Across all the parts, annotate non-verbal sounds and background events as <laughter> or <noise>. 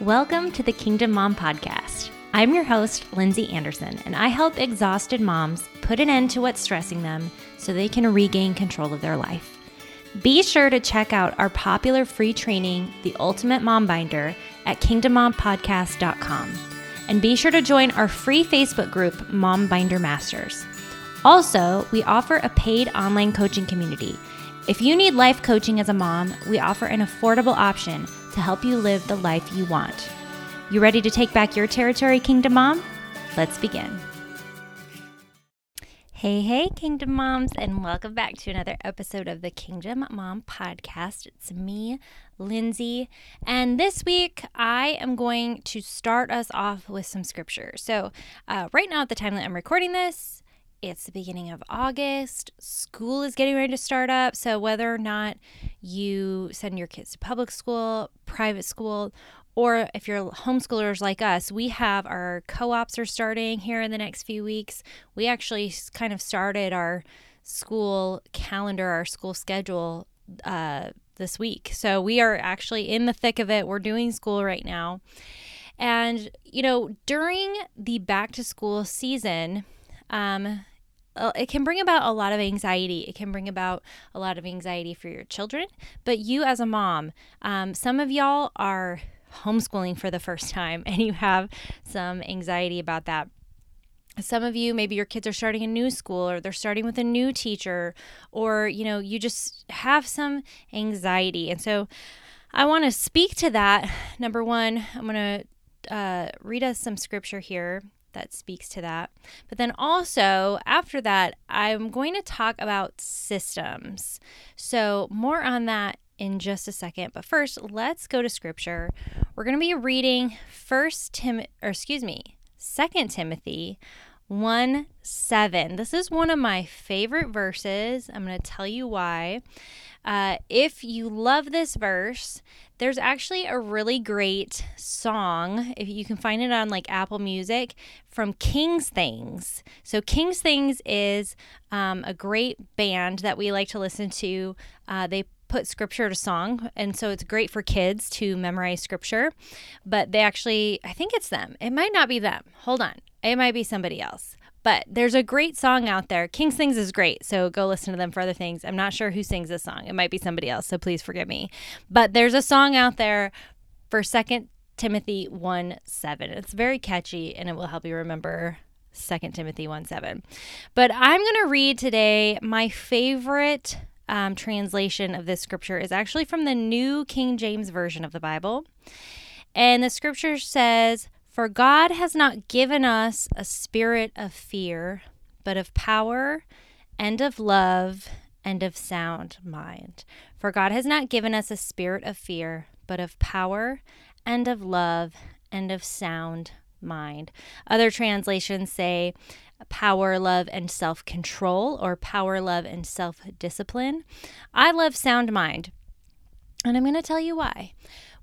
Welcome to the Kingdom Mom Podcast. I'm your host, Lindsay Anderson, and I help exhausted moms put an end to what's stressing them so they can regain control of their life. Be sure to check out our popular free training, The Ultimate Mom Binder, at kingdommompodcast.com. And be sure to join our free Facebook group, Mom Binder Masters. Also, we offer a paid online coaching community. If you need life coaching as a mom, we offer an affordable option to help you live the life you want. You ready to take back your territory, Kingdom Mom? Let's begin. Hey, hey, Kingdom Moms, and welcome back to another episode of the Kingdom Mom Podcast. It's me, Lindsay, and this week I am going to start us off with some scripture. So, uh, right now, at the time that I'm recording this, it's the beginning of August. School is getting ready to start up. So, whether or not you send your kids to public school, private school, or if you're homeschoolers like us, we have our co ops are starting here in the next few weeks. We actually kind of started our school calendar, our school schedule uh, this week. So, we are actually in the thick of it. We're doing school right now. And, you know, during the back to school season, um, it can bring about a lot of anxiety. It can bring about a lot of anxiety for your children, but you as a mom, um, some of y'all are homeschooling for the first time <laughs> and you have some anxiety about that. Some of you, maybe your kids are starting a new school or they're starting with a new teacher, or you know, you just have some anxiety. And so I want to speak to that. Number one, I'm going to uh, read us some scripture here that speaks to that. But then also, after that, I'm going to talk about systems. So, more on that in just a second. But first, let's go to scripture. We're going to be reading First Tim or excuse me, Second Timothy 1 7. This is one of my favorite verses. I'm going to tell you why. Uh, if you love this verse, there's actually a really great song, if you can find it on like Apple Music, from King's Things. So, King's Things is um, a great band that we like to listen to. Uh, they put scripture to song and so it's great for kids to memorize scripture. But they actually i think it's them. It might not be them. Hold on. It might be somebody else but there's a great song out there. King's Things is great, so go listen to them for other things. I'm not sure who sings this song. It might be somebody else, so please forgive me. But there's a song out there for Second Timothy 1 7. It's very catchy and it will help you remember 2 Timothy 1 7. But I'm going to read today my favorite um, translation of this scripture is actually from the New King James Version of the Bible. And the scripture says, for God has not given us a spirit of fear, but of power and of love and of sound mind. For God has not given us a spirit of fear, but of power and of love and of sound mind. Other translations say power, love, and self control, or power, love, and self discipline. I love sound mind, and I'm going to tell you why.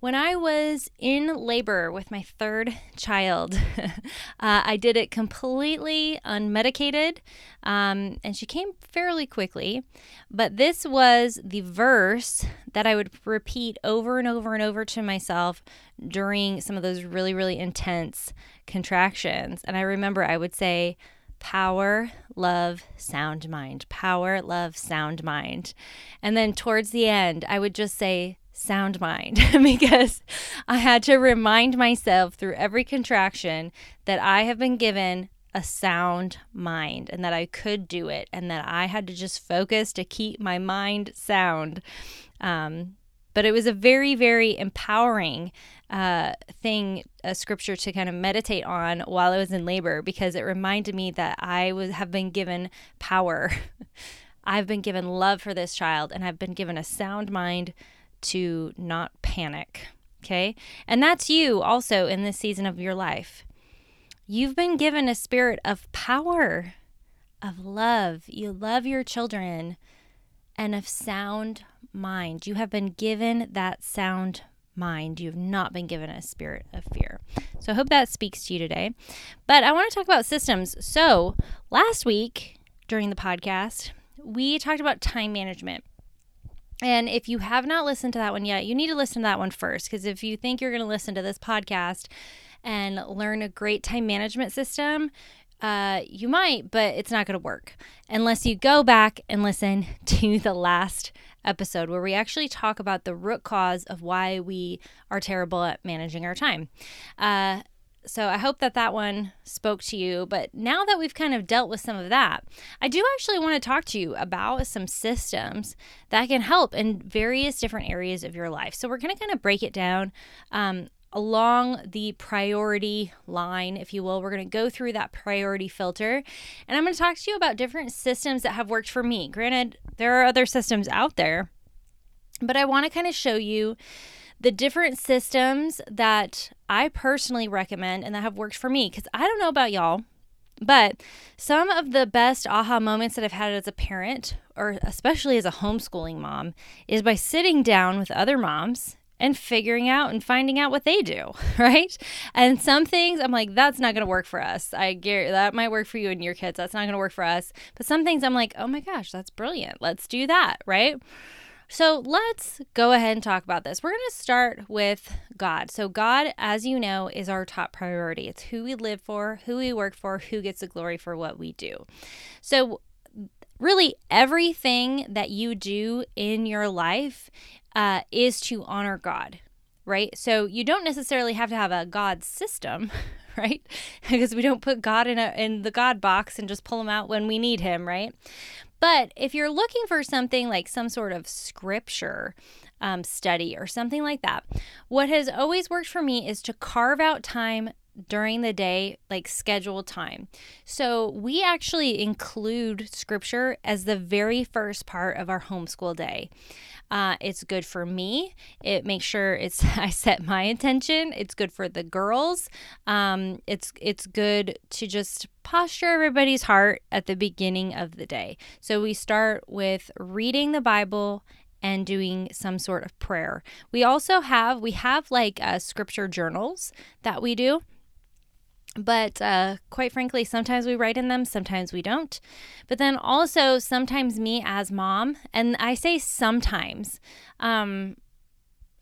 When I was in labor with my third child, <laughs> uh, I did it completely unmedicated, um, and she came fairly quickly. But this was the verse that I would repeat over and over and over to myself during some of those really, really intense contractions. And I remember I would say, power, love, sound mind, power, love, sound mind. And then towards the end, I would just say, sound mind <laughs> because I had to remind myself through every contraction that I have been given a sound mind and that I could do it and that I had to just focus to keep my mind sound. Um, but it was a very, very empowering uh, thing, a scripture to kind of meditate on while I was in labor because it reminded me that I was have been given power. <laughs> I've been given love for this child and I've been given a sound mind to not panic. Okay. And that's you also in this season of your life. You've been given a spirit of power, of love. You love your children and of sound mind. You have been given that sound mind. You have not been given a spirit of fear. So I hope that speaks to you today. But I want to talk about systems. So last week during the podcast, we talked about time management. And if you have not listened to that one yet, you need to listen to that one first. Because if you think you're going to listen to this podcast and learn a great time management system, uh, you might, but it's not going to work unless you go back and listen <laughs> to the last episode where we actually talk about the root cause of why we are terrible at managing our time. Uh, so I hope that that one spoke to you. But now that we've kind of dealt with some of that, I do actually want to talk to you about some systems that can help in various different areas of your life. So we're going to kind of break it down. Um, along the priority line, if you will. We're going to go through that priority filter and I'm going to talk to you about different systems that have worked for me. Granted, there are other systems out there, but I want to kind of show you the different systems that I personally recommend and that have worked for me. Because I don't know about y'all, but some of the best aha moments that I've had as a parent, or especially as a homeschooling mom, is by sitting down with other moms and figuring out and finding out what they do, <laughs> right? And some things I'm like, that's not going to work for us. I get that might work for you and your kids. That's not going to work for us. But some things I'm like, oh my gosh, that's brilliant. Let's do that, right? So let's go ahead and talk about this. We're going to start with God. So, God, as you know, is our top priority. It's who we live for, who we work for, who gets the glory for what we do. So, really, everything that you do in your life uh, is to honor God, right? So, you don't necessarily have to have a God system. <laughs> Right, <laughs> because we don't put God in a in the God box and just pull him out when we need him, right? But if you're looking for something like some sort of scripture um, study or something like that, what has always worked for me is to carve out time during the day, like scheduled time. So we actually include scripture as the very first part of our homeschool day. Uh, it's good for me. It makes sure it's <laughs> I set my intention. It's good for the girls. Um, it's it's good to just posture everybody's heart at the beginning of the day. So we start with reading the Bible and doing some sort of prayer. We also have we have like uh, scripture journals that we do but uh, quite frankly, sometimes we write in them, sometimes we don't. But then also, sometimes me as mom, and I say sometimes, um,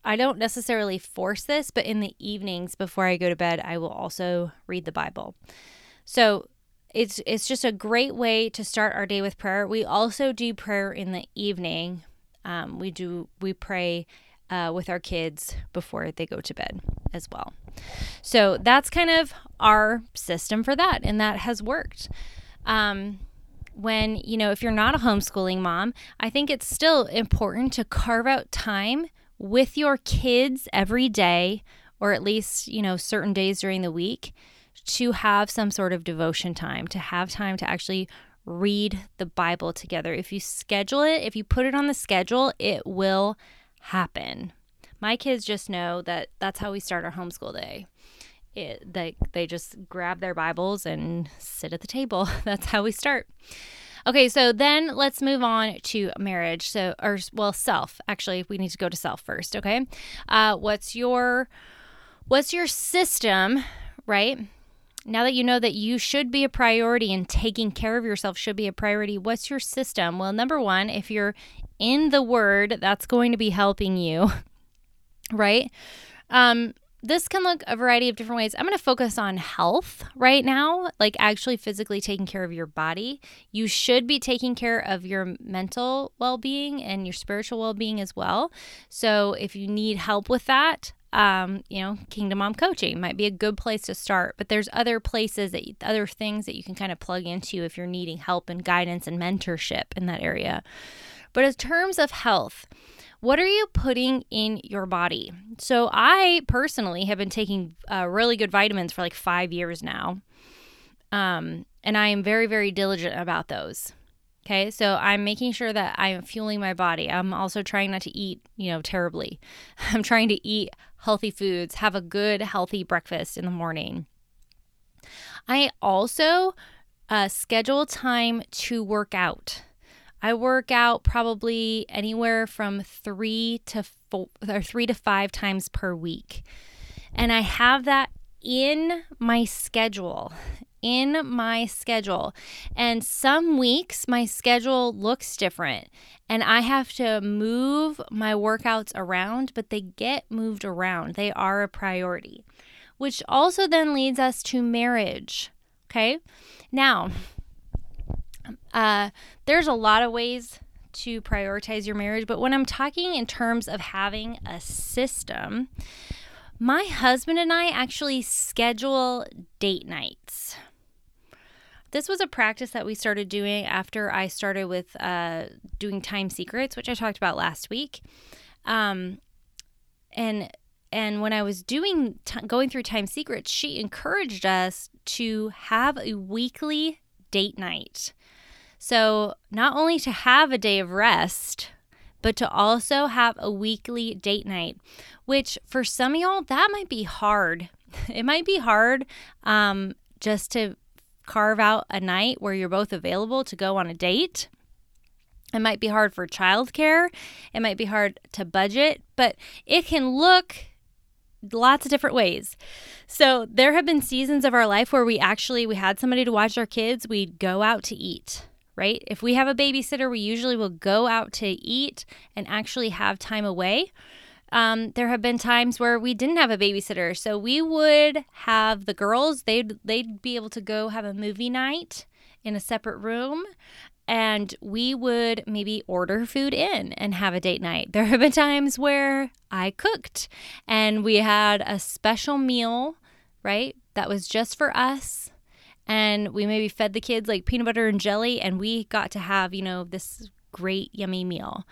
I don't necessarily force this, but in the evenings before I go to bed, I will also read the Bible. So it's it's just a great way to start our day with prayer. We also do prayer in the evening. Um, we do we pray uh, with our kids before they go to bed as well. So that's kind of our system for that, and that has worked. Um, when, you know, if you're not a homeschooling mom, I think it's still important to carve out time with your kids every day, or at least, you know, certain days during the week, to have some sort of devotion time, to have time to actually read the Bible together. If you schedule it, if you put it on the schedule, it will happen. My kids just know that that's how we start our homeschool day. It, they, they just grab their Bibles and sit at the table. <laughs> that's how we start. Okay, so then let's move on to marriage. So, or well, self. Actually, we need to go to self first. Okay, uh, what's your what's your system, right? Now that you know that you should be a priority and taking care of yourself should be a priority, what's your system? Well, number one, if you're in the Word, that's going to be helping you, <laughs> right? Um, this can look a variety of different ways. I'm going to focus on health right now, like actually physically taking care of your body. You should be taking care of your mental well being and your spiritual well being as well. So, if you need help with that, um, you know, Kingdom Mom Coaching might be a good place to start. But there's other places that, you, other things that you can kind of plug into if you're needing help and guidance and mentorship in that area. But in terms of health, what are you putting in your body? So, I personally have been taking uh, really good vitamins for like five years now. Um, and I am very, very diligent about those. Okay, so I'm making sure that I'm fueling my body. I'm also trying not to eat, you know, terribly. <laughs> I'm trying to eat healthy foods, have a good, healthy breakfast in the morning. I also uh, schedule time to work out. I work out probably anywhere from three to four or three to five times per week. And I have that in my schedule. in my schedule. And some weeks my schedule looks different and I have to move my workouts around, but they get moved around. They are a priority, which also then leads us to marriage. Okay. Now, uh, there's a lot of ways to prioritize your marriage, but when I'm talking in terms of having a system, my husband and I actually schedule date nights. This was a practice that we started doing after I started with uh, doing time secrets, which I talked about last week. Um, and and when I was doing t- going through time secrets, she encouraged us to have a weekly date night. So, not only to have a day of rest, but to also have a weekly date night, which for some of y'all, that might be hard. <laughs> It might be hard um, just to carve out a night where you're both available to go on a date. It might be hard for childcare. It might be hard to budget, but it can look lots of different ways. So there have been seasons of our life where we actually we had somebody to watch our kids, we'd go out to eat, right? If we have a babysitter, we usually will go out to eat and actually have time away. Um, there have been times where we didn't have a babysitter, so we would have the girls. They'd they'd be able to go have a movie night in a separate room, and we would maybe order food in and have a date night. There have been times where I cooked and we had a special meal, right? That was just for us. And we maybe fed the kids like peanut butter and jelly, and we got to have, you know, this great, yummy meal.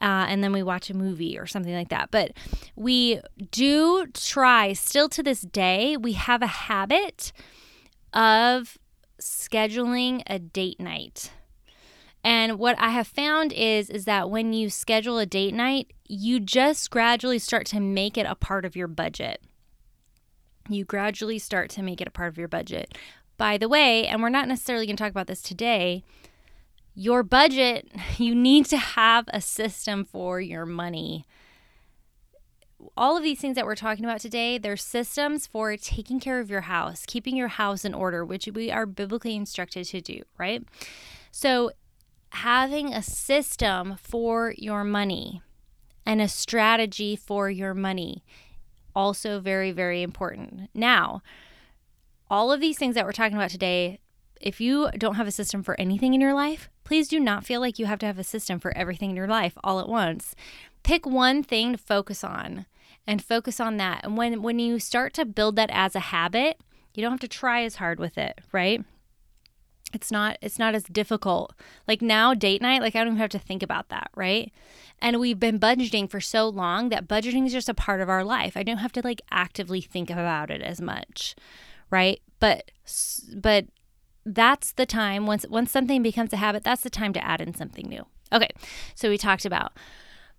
Uh, and then we watch a movie or something like that. But we do try, still to this day, we have a habit of scheduling a date night and what I have found is is that when you schedule a date night, you just gradually start to make it a part of your budget. You gradually start to make it a part of your budget. By the way, and we're not necessarily going to talk about this today, your budget, <laughs> you need to have a system for your money. All of these things that we're talking about today, they're systems for taking care of your house, keeping your house in order, which we are biblically instructed to do, right? So having a system for your money and a strategy for your money also very very important now all of these things that we're talking about today if you don't have a system for anything in your life please do not feel like you have to have a system for everything in your life all at once. Pick one thing to focus on and focus on that. And when when you start to build that as a habit you don't have to try as hard with it right? It's not it's not as difficult. Like now date night like i don't even have to think about that right? And we've been budgeting for so long that budgeting is just a part of our life. I don't have to like actively think about it as much right? But but that's the time once once something becomes a habit that's the time to add in something new. Okay so we talked about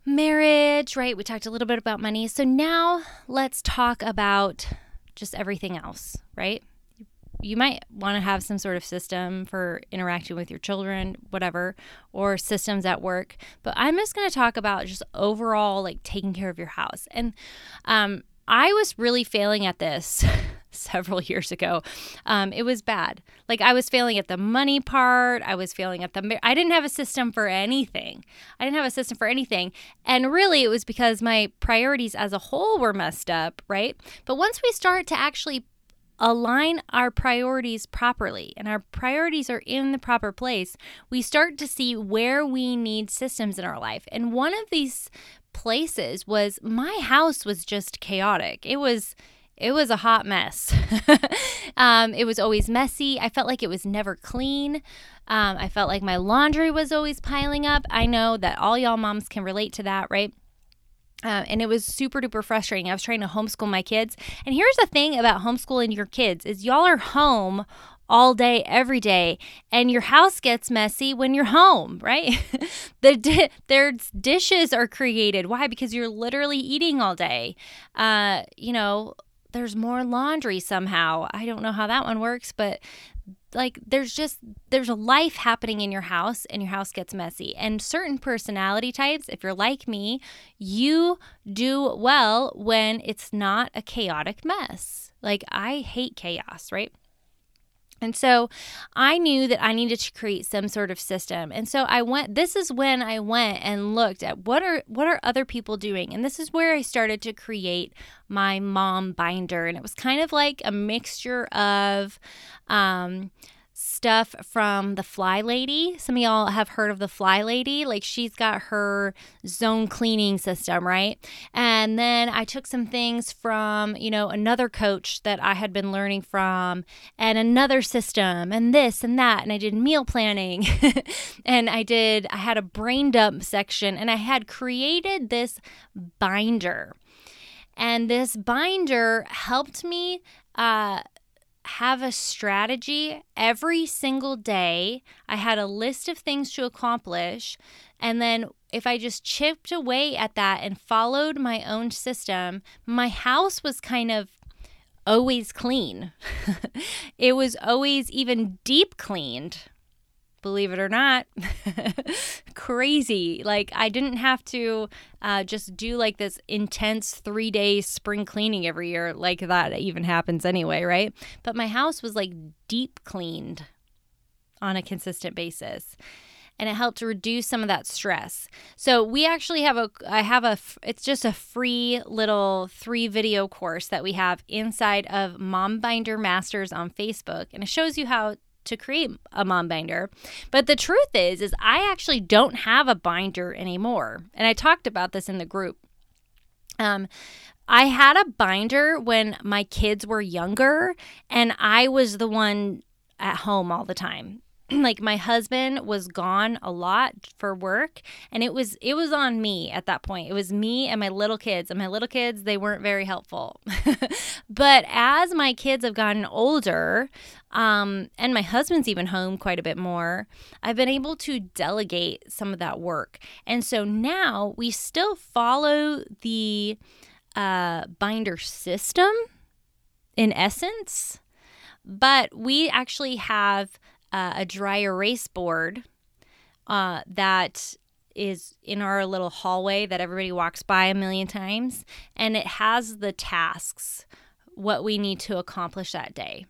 marriage right? We talked a little bit about money. So now let's talk about just everything else right? You might want to have some sort of system for interacting with your children, whatever, or systems at work. But I'm just going to talk about just overall like taking care of your house. And um, I was really failing at this <laughs> <laughs> several years ago. Um, it was bad. Like I was failing at the money part. I was failing at the. I didn't have a system for anything. I didn't have a system for anything, and really it was because my priorities as a whole were messed up, right? But once we start to actually align our priorities properly and our priorities are in the proper place, we start to see where we need systems in our life. And one of these places was my house was just chaotic. It was it was a hot mess. <laughs> um, it was always messy. I felt like it was never clean. Um, I felt like my laundry was always piling up. I know that all y'all moms can relate to that, right? Uh, and it was super duper frustrating. I was trying to homeschool my kids. And here's the thing about homeschooling your kids is y'all are home all day every day and your house gets messy when you're home, right? <laughs> the di- their dishes are created. Why? Because you're literally eating all day. Uh, you know, there's more laundry somehow. I don't know how that one works, but like there's just there's a life happening in your house and your house gets messy. And certain personality types if you're like me you do well when it's not a chaotic mess. Like i hate chaos right And so I knew that I needed to create some sort of system. And so I went this is when I went and looked at what are what are other people doing. And this is where I started to create my mom binder and it was kind of like a mixture of um stuff from the Fly Lady. Some of y'all have heard of the Fly Lady. Like she's got her zone cleaning system, right? And then I took some things from, you know, another coach that I had been learning from and another system and this and that. And I did meal planning <laughs> and I did, I had a brain dump section and I had created this binder. And this binder helped me uh, have a strategy every single day. I had a list of things to accomplish. And then if I just chipped away at that and followed my own system, my house was kind of always clean. <laughs> it was always even deep cleaned believe it or not, <laughs> crazy. Like, I didn't have to uh, just do like this intense three day spring cleaning every year, like that even happens anyway, right? But my house was like deep cleaned on a consistent basis and it helped reduce some of that stress. So we actually have a I have a it's just a free little 3 video course that we have inside of Mom Binder Masters on Facebook and it shows you how to create a mom binder. But the truth is is I actually don't have a binder anymore. And I talked about this in the group. Um I had a binder when my kids were younger and I was the one at home all the time. <clears throat> like my husband was gone a lot for work and it was it was on me at that point it was me and my little kids and my little kids they weren't very helpful <laughs> but as my kids have gotten older um, and my husband's even home quite a bit more i've been able to delegate some of that work and so now we still follow the uh, binder system in essence but we actually have uh, a dry erase board uh, that is in our little hallway that everybody walks by a million times, and it has the tasks, what we need to accomplish that day.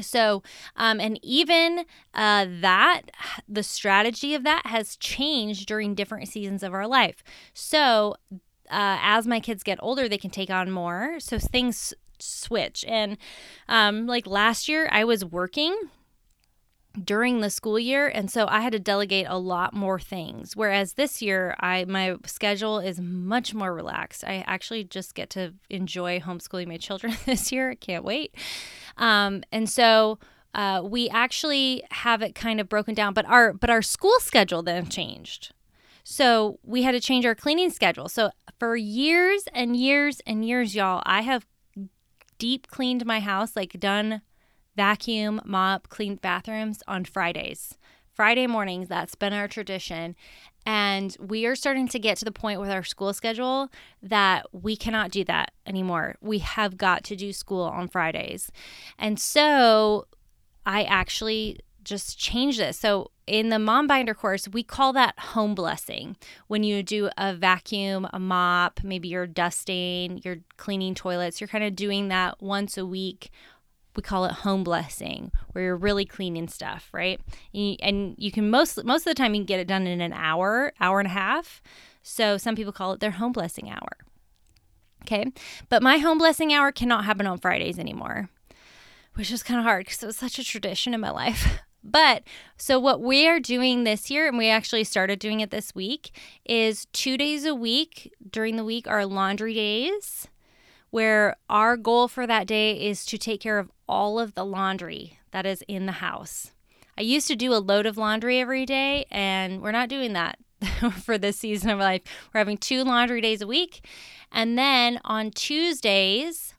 So, um, and even uh, that, the strategy of that has changed during different seasons of our life. So, uh, as my kids get older, they can take on more. So things switch. And um, like last year, I was working during the school year and so I had to delegate a lot more things whereas this year I my schedule is much more relaxed. I actually just get to enjoy homeschooling my children <laughs> this year. I can't wait. Um, and so uh, we actually have it kind of broken down but our but our school schedule then changed. So we had to change our cleaning schedule. So for years and years and years y'all, I have deep cleaned my house like done vacuum, mop, clean bathrooms on Fridays. Friday mornings, that's been our tradition. And we are starting to get to the point with our school schedule that we cannot do that anymore. We have got to do school on Fridays. And so I actually just changed this. So in the mom binder course, we call that home blessing. When you do a vacuum, a mop, maybe you're dusting, you're cleaning toilets, you're kind of doing that once a week we call it home blessing where you're really cleaning stuff right? And you can most most of the time you can get it done in an hour hour and a half. So some people call it their home blessing hour. Okay? But my home blessing hour cannot happen on fridays anymore which is kind of hard because it was such a tradition in my life. <laughs> But so what we are doing this year and we actually started doing it this week is two days a week during the week are laundry days where our goal for that day is to take care of all of the laundry that is in the house. I used to do a load of laundry every day, and we're not doing that <laughs> for this season of life. We're having two laundry days a week. And then on Tuesdays,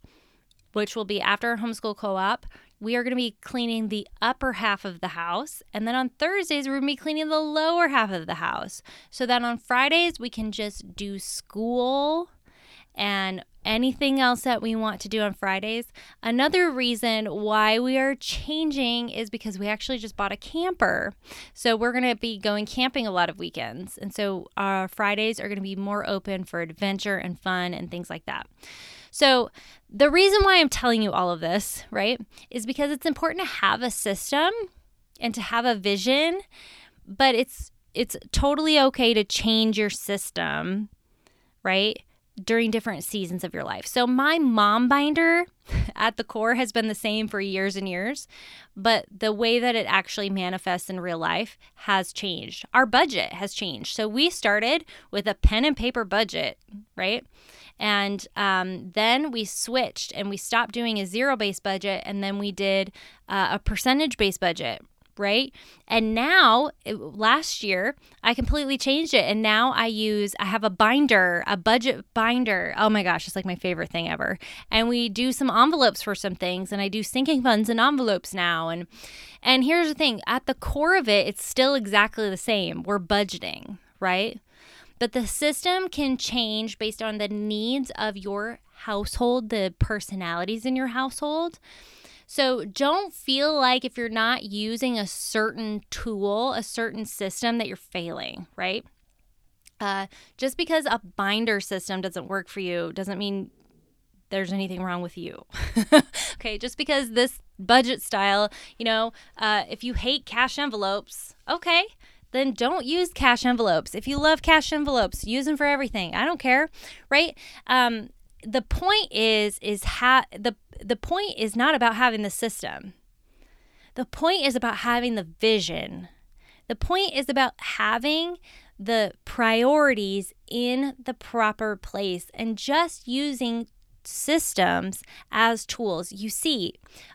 which will be after our homeschool co op, we are going to be cleaning the upper half of the house. And then on Thursdays, we're going to be cleaning the lower half of the house. So that on Fridays, we can just do school and anything else that we want to do on Fridays. Another reason why we are changing is because we actually just bought a camper. So we're going to be going camping a lot of weekends. And so our Fridays are going to be more open for adventure and fun and things like that. So, the reason why I'm telling you all of this, right, is because it's important to have a system and to have a vision, but it's it's totally okay to change your system, right? During different seasons of your life. So my mom binder <laughs> at the core has been the same for years and years, but the way that it actually manifests in real life has changed. Our budget has changed. So we started with a pen and paper budget, right? And um, then we switched and we stopped doing a zero based budget and then we did uh, a percentage based budget, right? And now, eh, last year, I completely changed it. And now I use, I have a binder, a budget binder. Oh my gosh, it's like my favorite thing ever. And we do some envelopes for some things, and I do sinking funds and envelopes now. And and here's the thing at the core of it, it's still exactly the same. We're budgeting, right? But the system can change based on the needs of your household, the personalities in your household. So don't feel like if you're not using a certain tool, a certain system, that you're failing, right? Uh, just because a binder system doesn't work for you doesn't mean there's anything wrong with you. <laughs> okay, just because this budget style, you know, uh, if you hate cash envelopes, okay, then don't use cash envelopes. If you love cash envelopes, use them for everything. I don't care, right? Um, the point is is ha- the the point is not about having the system. The point is about having the vision. The point is about having the priorities in the proper place and just using systems as tools. You see,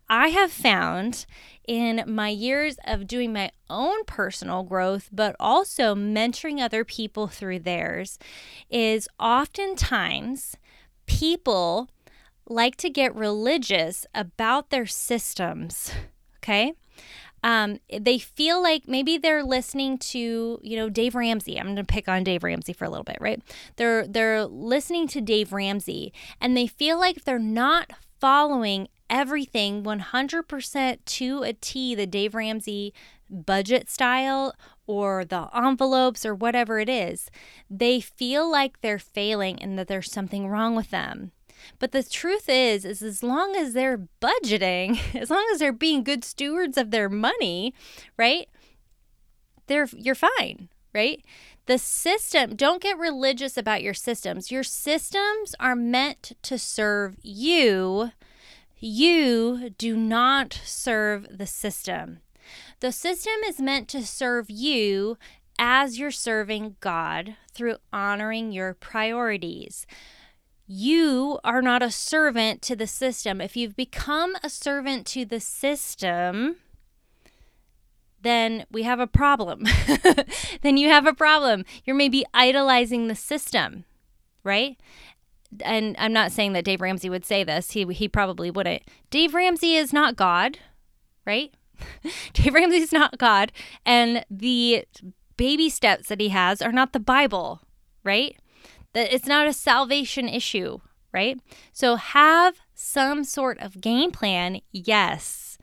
I have found in my years of doing my own personal growth, but also mentoring other people through theirs, is oftentimes people like to get religious about their systems. Okay. Um, they feel like maybe they're listening to, you know, Dave Ramsey. I'm going to pick on Dave Ramsey for a little bit, right? They're they're listening to Dave Ramsey and they feel like if they're not following everything 100% to a T the Dave Ramsey budget style or the envelopes or whatever it is, they feel like they're failing and that there's something wrong with them. But the truth is is as long as they're budgeting, <laughs> as long as they're being good stewards of their money, right? They're you're fine, right? The system, don't get religious about your systems. Your systems are meant to serve you. You do not serve the system. The system is meant to serve you as you're serving God through honoring your priorities. You are not a servant to the system. If you've become a servant to the system, then we have a problem. <laughs> then you have a problem. You're maybe idolizing the system, right? And I'm not saying that Dave Ramsey would say this. He he probably wouldn't. Dave Ramsey is not God, right? <laughs> Dave Ramsey is not God, and the baby steps that he has are not the Bible, right? That it's not a salvation issue, right? So have some sort of game plan, yes.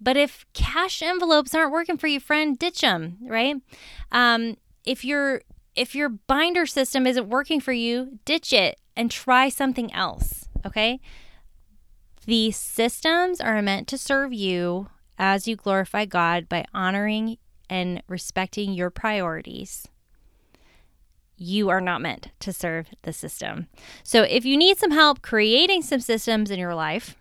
But if cash envelopes aren't working for you, friend, ditch them, right? Um, if your if your binder system isn't working for you, ditch it and try something else, okay? These systems are meant to serve you as you glorify God by honoring and respecting your priorities. You are not meant to serve the system. So, if you need some help creating some systems in your life,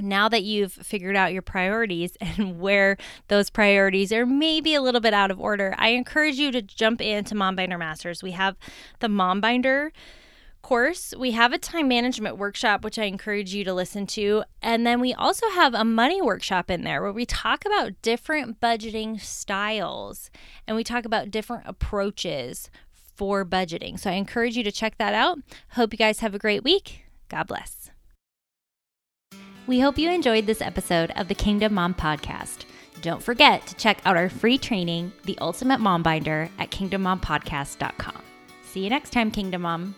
now that you've figured out your priorities <laughs> and where those priorities are maybe a little bit out of order, I encourage you to jump into Mom Binder Masters. We have the Mom Binder course, we have a time management workshop, which I encourage you to listen to. And then we also have a money workshop in there where we talk about different budgeting styles and we talk about different approaches for budgeting. So I encourage you to check that out. Hope you guys have a great week. God bless. We hope you enjoyed this episode of the Kingdom Mom Podcast. Don't forget to check out our free training, The Ultimate Mom Binder, at kingdommompodcast.com. See you next time, Kingdom Mom.